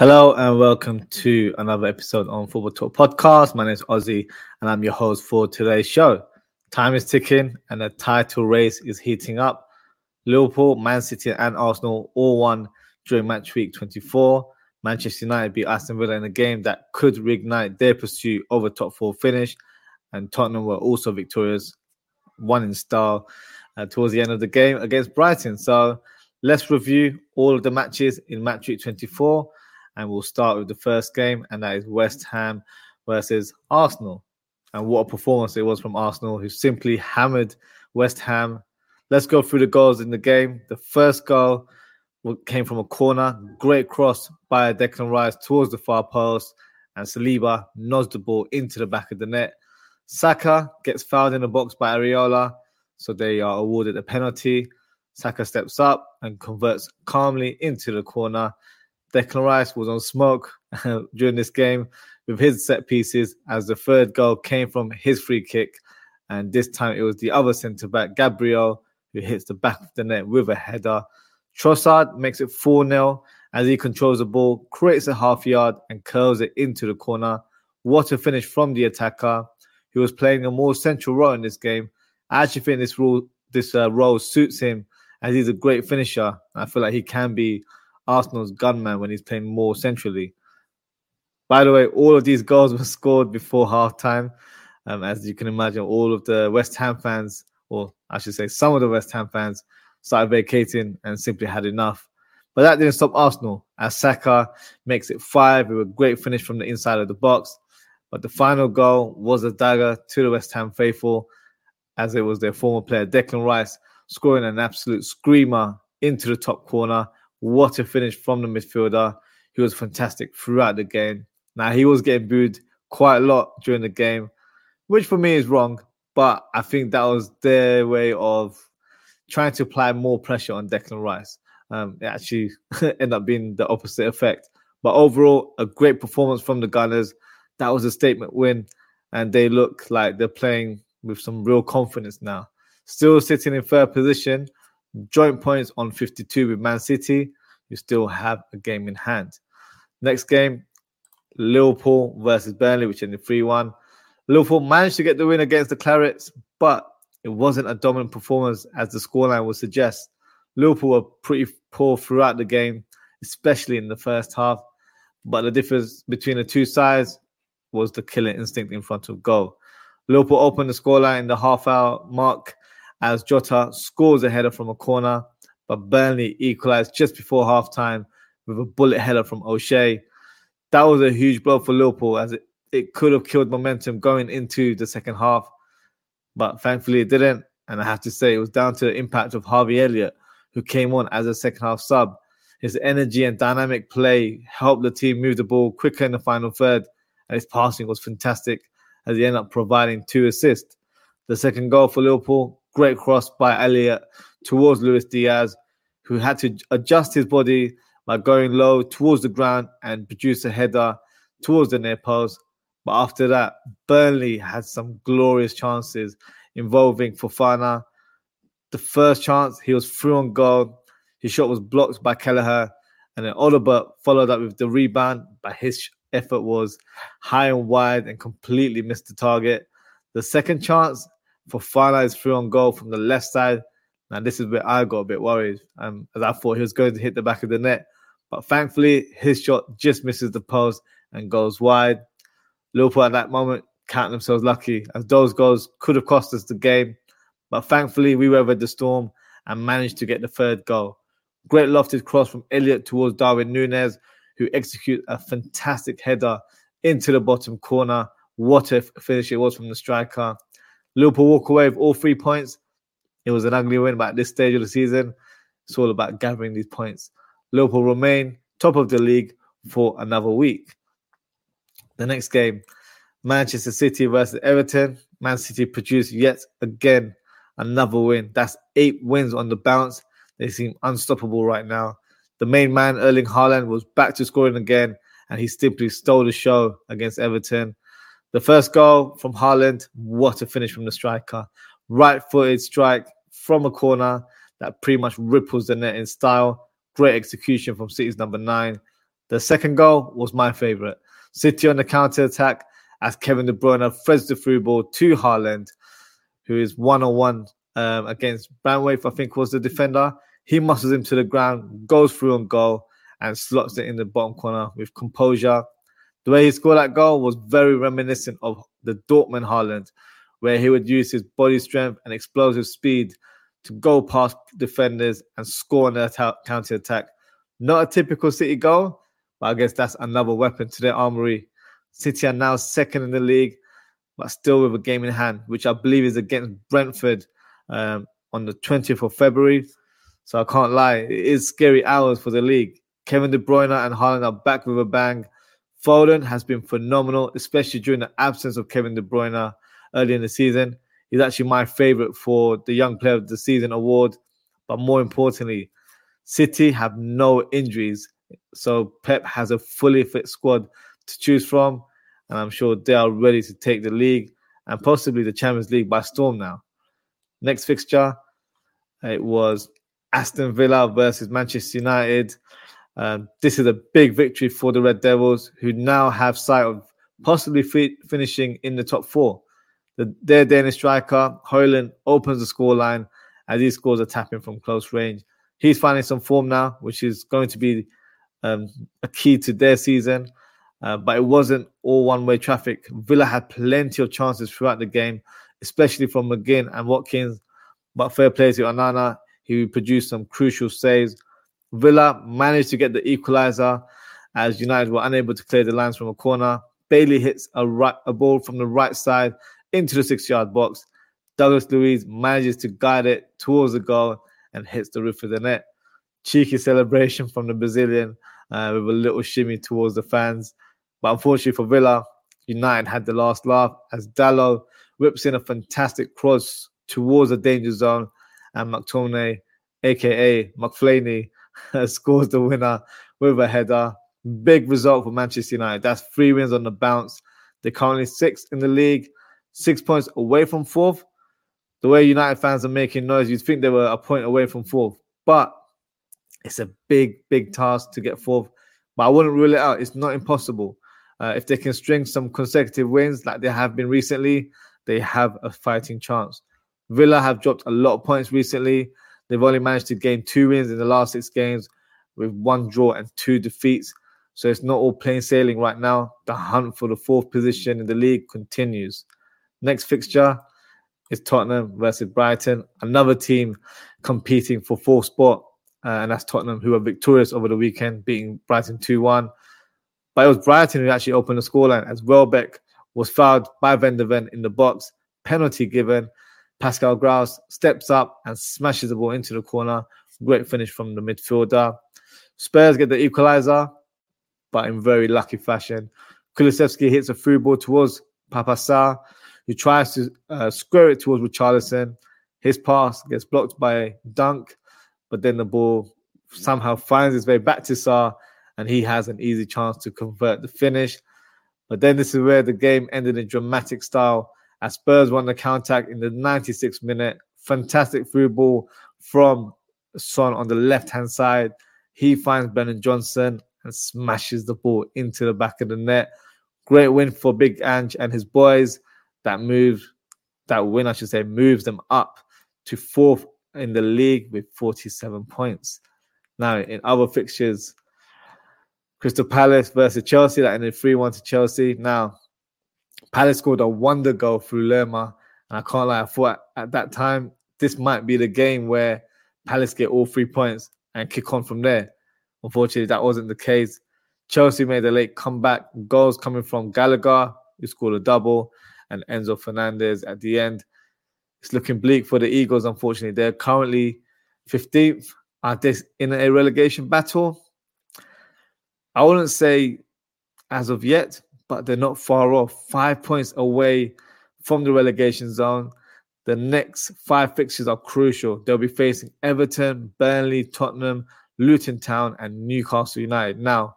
Hello and welcome to another episode on Football Talk Podcast. My name is Ozzie and I'm your host for today's show. Time is ticking and the title race is heating up. Liverpool, Man City, and Arsenal all won during match week 24. Manchester United beat Aston Villa in a game that could reignite their pursuit of a top four finish. And Tottenham were also victorious, one in style uh, towards the end of the game against Brighton. So let's review all of the matches in match week 24 and we'll start with the first game, and that is West Ham versus Arsenal. And what a performance it was from Arsenal, who simply hammered West Ham. Let's go through the goals in the game. The first goal came from a corner, great cross by Declan Rice towards the far post, and Saliba nods the ball into the back of the net. Saka gets fouled in the box by Areola, so they are awarded a penalty. Saka steps up and converts calmly into the corner. Declan Rice was on smoke during this game with his set pieces as the third goal came from his free kick. And this time it was the other centre back, Gabriel, who hits the back of the net with a header. Trossard makes it 4 0 as he controls the ball, creates a half yard, and curls it into the corner. What a finish from the attacker, who was playing a more central role in this game. I actually think this role, this uh, role suits him as he's a great finisher. I feel like he can be Arsenal's gunman when he's playing more centrally. By the way, all of these goals were scored before halftime. Um, as you can imagine, all of the West Ham fans, or I should say, some of the West Ham fans, started vacating and simply had enough. But that didn't stop Arsenal, as Saka makes it five with a great finish from the inside of the box. But the final goal was a dagger to the West Ham faithful, as it was their former player Declan Rice scoring an absolute screamer into the top corner what a finish from the midfielder. He was fantastic throughout the game. Now, he was getting booed quite a lot during the game, which for me is wrong, but I think that was their way of trying to apply more pressure on Declan Rice. Um, it actually ended up being the opposite effect. But overall, a great performance from the Gunners. That was a statement win, and they look like they're playing with some real confidence now. Still sitting in third position, joint points on 52 with Man City. You still have a game in hand. Next game, Liverpool versus Burnley, which ended 3 1. Liverpool managed to get the win against the Clarets, but it wasn't a dominant performance as the scoreline would suggest. Liverpool were pretty poor throughout the game, especially in the first half. But the difference between the two sides was the killer instinct in front of goal. Liverpool opened the scoreline in the half hour mark as Jota scores a header from a corner, but Burnley equalized just before halftime with a bullet header from O'Shea. That was a huge blow for Liverpool as it, it could have killed momentum going into the second half, but thankfully it didn't. And I have to say, it was down to the impact of Harvey Elliott, who came on as a second half sub. His energy and dynamic play helped the team move the ball quicker in the final third, and his passing was fantastic as he ended up providing two assists. The second goal for Liverpool Great cross by Elliott towards Luis Diaz, who had to adjust his body by going low towards the ground and produce a header towards the near post. But after that, Burnley had some glorious chances involving Fofana. The first chance, he was through on goal. His shot was blocked by Kelleher. And then Odobert followed up with the rebound, but his effort was high and wide and completely missed the target. The second chance, Fofana is through on goal from the left side. And this is where I got a bit worried, um, as I thought he was going to hit the back of the net. But thankfully, his shot just misses the post and goes wide. Liverpool at that moment count themselves lucky, as those goals could have cost us the game. But thankfully, we weathered the storm and managed to get the third goal. Great lofted cross from Elliott towards Darwin Nunez, who execute a fantastic header into the bottom corner. What a finish it was from the striker. Liverpool walk away with all three points. It was an ugly win, but at this stage of the season, it's all about gathering these points. Liverpool remain top of the league for another week. The next game, Manchester City versus Everton. Man City produced yet again another win. That's eight wins on the bounce. They seem unstoppable right now. The main man, Erling Haaland, was back to scoring again, and he simply stole the show against Everton. The first goal from Haaland, what a finish from the striker. Right footed strike from a corner that pretty much ripples the net in style. Great execution from City's number nine. The second goal was my favourite. City on the counter attack as Kevin De Bruyne threads the through ball to Haaland, who is one on one against Branthwaite, I think was the defender. He muscles him to the ground, goes through on goal, and slots it in the bottom corner with composure. The way he scored that goal was very reminiscent of the Dortmund Haaland, where he would use his body strength and explosive speed to go past defenders and score on their counter attack. Not a typical City goal, but I guess that's another weapon to their armory. City are now second in the league, but still with a game in hand, which I believe is against Brentford um, on the 20th of February. So I can't lie, it is scary hours for the league. Kevin De Bruyne and Haaland are back with a bang. Foden has been phenomenal, especially during the absence of Kevin De Bruyne early in the season. He's actually my favorite for the Young Player of the Season award. But more importantly, City have no injuries. So Pep has a fully fit squad to choose from. And I'm sure they are ready to take the league and possibly the Champions League by storm now. Next fixture, it was Aston Villa versus Manchester United. Um, this is a big victory for the Red Devils, who now have sight of possibly fi- finishing in the top four. The, their Danish striker, Højlund, opens the scoreline as he scores a tap in from close range. He's finding some form now, which is going to be um, a key to their season. Uh, but it wasn't all one way traffic. Villa had plenty of chances throughout the game, especially from McGinn and Watkins. But fair play to Onana, he produced some crucial saves. Villa managed to get the equalizer as United were unable to clear the lines from a corner. Bailey hits a, right, a ball from the right side into the six yard box. Douglas Luiz manages to guide it towards the goal and hits the roof of the net. Cheeky celebration from the Brazilian uh, with a little shimmy towards the fans. But unfortunately for Villa, United had the last laugh as Dalot whips in a fantastic cross towards the danger zone and McTominay, aka McFlaney, scores the winner with a header. Big result for Manchester United. That's three wins on the bounce. They're currently sixth in the league, six points away from fourth. The way United fans are making noise, you'd think they were a point away from fourth, but it's a big, big task to get fourth. But I wouldn't rule it out. It's not impossible. Uh, if they can string some consecutive wins like they have been recently, they have a fighting chance. Villa have dropped a lot of points recently. They've only managed to gain two wins in the last six games with one draw and two defeats. So it's not all plain sailing right now. The hunt for the fourth position in the league continues. Next fixture is Tottenham versus Brighton, another team competing for fourth spot. Uh, and that's Tottenham, who were victorious over the weekend, beating Brighton 2 1. But it was Brighton who actually opened the scoreline as Welbeck was fouled by Van de Ven in the box, penalty given. Pascal Gross steps up and smashes the ball into the corner. Great finish from the midfielder. Spurs get the equalizer, but in very lucky fashion. Kulusevski hits a through ball towards Pape Sarr, who tries to uh, square it towards Richarlison. His pass gets blocked by Dunk, but then the ball somehow finds its way back to Sarr, and he has an easy chance to convert the finish. But then this is where the game ended in dramatic style as Spurs won the counter in the 96th minute. Fantastic through ball from Son on the left hand side. He finds Brennan Johnson and smashes the ball into the back of the net. Great win for Big Ange and his boys. That move, that win, I should say, moves them up to fourth in the league with 47 points. Now, in other fixtures, Crystal Palace versus Chelsea, that ended 3 1 to Chelsea. Now, Palace scored a wonder goal through Lerma. And I can't lie, I thought at that time this might be the game where Palace get all three points and kick on from there. Unfortunately, that wasn't the case. Chelsea made a late comeback. Goals coming from Gallagher, who scored a double, and Enzo Fernandez at the end. It's looking bleak for the Eagles, unfortunately. They're currently 15th. Are they in a relegation battle? I wouldn't say as of yet, but they're not far off. Five points away from the relegation zone. The next five fixtures are crucial. They'll be facing Everton, Burnley, Tottenham, Luton Town, and Newcastle United. Now,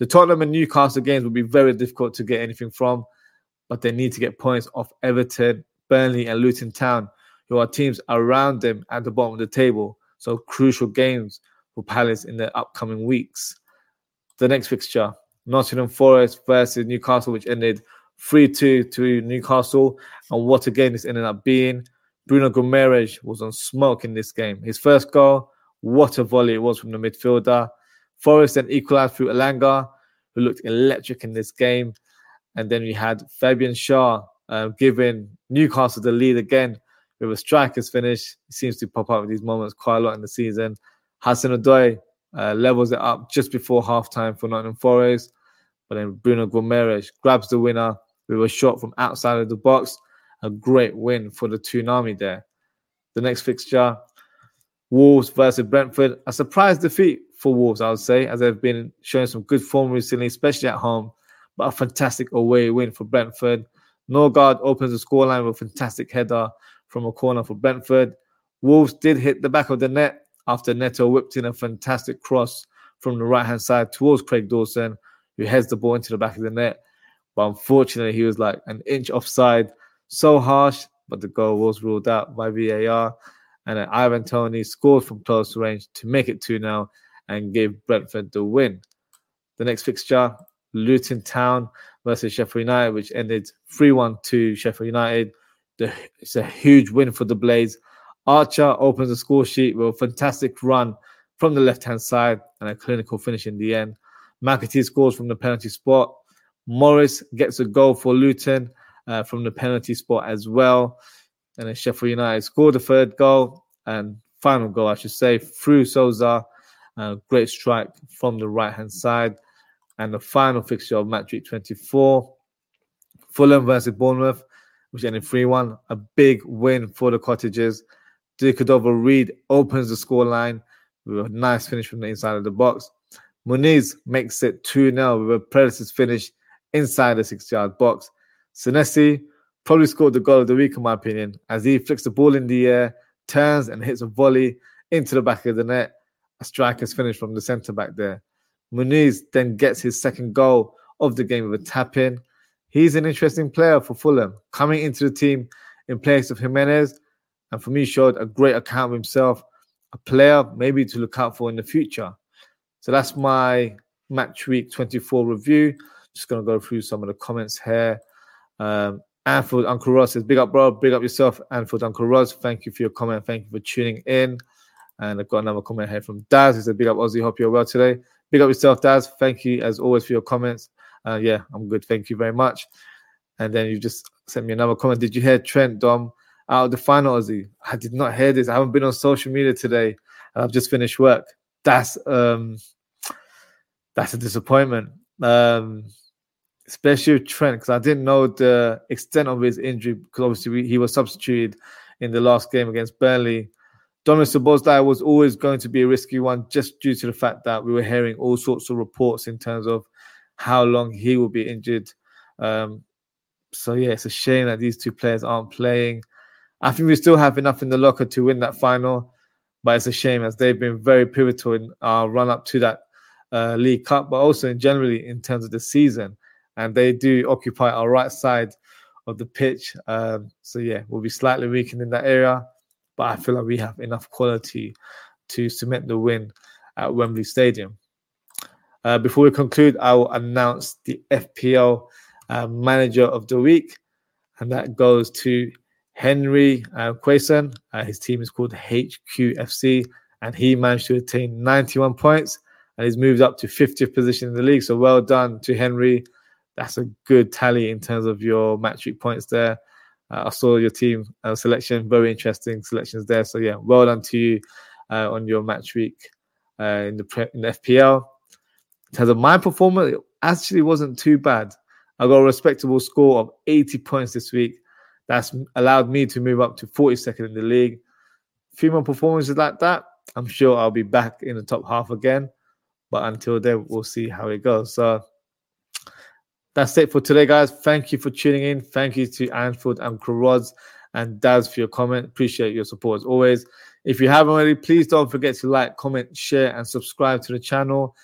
the Tottenham and Newcastle games will be very difficult to get anything from, but they need to get points off Everton, Burnley, and Luton Town, who are teams around them at the bottom of the table. So, crucial games for Palace in the upcoming weeks. The next fixture, Nottingham Forest versus Newcastle, which ended 3 2 to Newcastle. And what again this ended up being. Bruno Guimaraes was on smoke in this game. His first goal, what a volley it was from the midfielder. Forest then equalized through Elanga, who looked electric in this game. And then we had Fabian Schär uh, giving Newcastle the lead again with a striker's finish. He seems to pop up with these moments quite a lot in the season. Hudson-Odoi uh, levels it up just before halftime for Nottingham Forest. But then Bruno Guimaraes grabs the winner with a shot from outside of the box. A great win for the Toon Army there. The next fixture, Wolves versus Brentford. A surprise defeat for Wolves, I would say, as they've been showing some good form recently, especially at home. But a fantastic away win for Brentford. Norgaard opens the scoreline with a fantastic header from a corner for Brentford. Wolves did hit the back of the net after Neto whipped in a fantastic cross from the right hand side towards Craig Dawson, who heads the ball into the back of the net. But unfortunately, he was like an inch offside. So harsh, but the goal was ruled out by VAR. And then Ivan Toney scored from close range to make it 2 0 and gave Brentford the win. The next fixture, Luton Town versus Sheffield United, which ended 3 1 to Sheffield United. The, it's a huge win for the Blades. Archer opens the score sheet with a fantastic run from the left hand side and a clinical finish in the end. McAtee scores from the penalty spot. Morris gets a goal for Luton uh, from the penalty spot as well. And then Sheffield United scored the third goal and final goal, I should say, through Souza. Uh, great strike from the right hand side. And the final fixture of match week 24 Fulham versus Bournemouth, which ended 3 1. A big win for the Cottagers. Cordova Reid opens the scoreline with a nice finish from the inside of the box. Muniz makes it 2 0 with a Predators finish inside the six yard box. Senesi probably scored the goal of the week, in my opinion, as he flicks the ball in the air, turns and hits a volley into the back of the net. A striker's finish from the centre back there. Muniz then gets his second goal of the game with a tap in. He's an interesting player for Fulham, coming into the team in place of Jimenez, and for me, showed a great account of himself, a player maybe to look out for in the future. So that's my match week 24 review. Just going to go through some of the comments here. Um, Anfield Uncle Ross says, Big up, bro. Big up yourself, Anfield Uncle Ross. Thank you for your comment. Thank you for tuning in. And I've got another comment here from Daz. He said, Big up, Ozzie. Hope you're well today. Big up yourself, Daz. Thank you, as always, for your comments. Uh, yeah, I'm good. Thank you very much. And then you just sent me another comment. Did you hear Trent Dom out of the final, Ozzie? I did not hear this. I haven't been on social media today. and I've just finished work. That's um that's a disappointment. Um especially Trent, because I didn't know the extent of his injury, because obviously he was substituted in the last game against Burnley. Dominik Szoboszlai was always going to be a risky one, just due to the fact that we were hearing all sorts of reports in terms of how long he will be injured. Um, so yeah, it's a shame that these two players aren't playing. I think we still have enough in the locker to win that final, but it's a shame as they've been very pivotal in our run up to that uh, League Cup, but also in generally in terms of the season and they do occupy our right side of the pitch. Um, so yeah, we'll be slightly weakened in that area, but I feel like we have enough quality to cement the win at Wembley Stadium. Uh, before we conclude, I will announce the FPL uh, Manager of the Week, and that goes to Henry uh, Quason. Uh, his team is called HQFC, and he managed to attain 91 points and he's moved up to 50th position in the league. So well done to Henry that's a good tally in terms of your match week points there. Uh, I saw your team uh, selection, very interesting selections there. So yeah, well done to you uh, on your match week uh, in the in the FPL. In terms of my performance, it actually wasn't too bad. I got a respectable score of 80 points this week. That's allowed me to move up to 42nd in the league. A few more performances like that, I'm sure I'll be back in the top half again. But until then, we'll see how it goes. So that's it for today, guys. Thank you for tuning in. Thank you to Anfield and Karoz and Daz for your comment. Appreciate your support as always. If you haven't already, please don't forget to like, comment, share, and subscribe to the channel.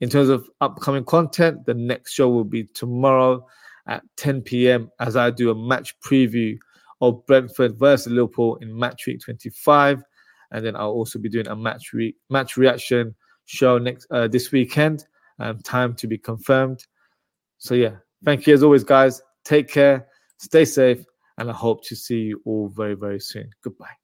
In terms of upcoming content, the next show will be tomorrow at 10 p.m. as I do a match preview of Brentford versus Liverpool in match week 25. And then I'll also be doing a match re- match reaction show next uh, this weekend um, time to be confirmed. So yeah, thank you as always, guys. Take care, stay safe, and I hope to see you all very, very soon. Goodbye.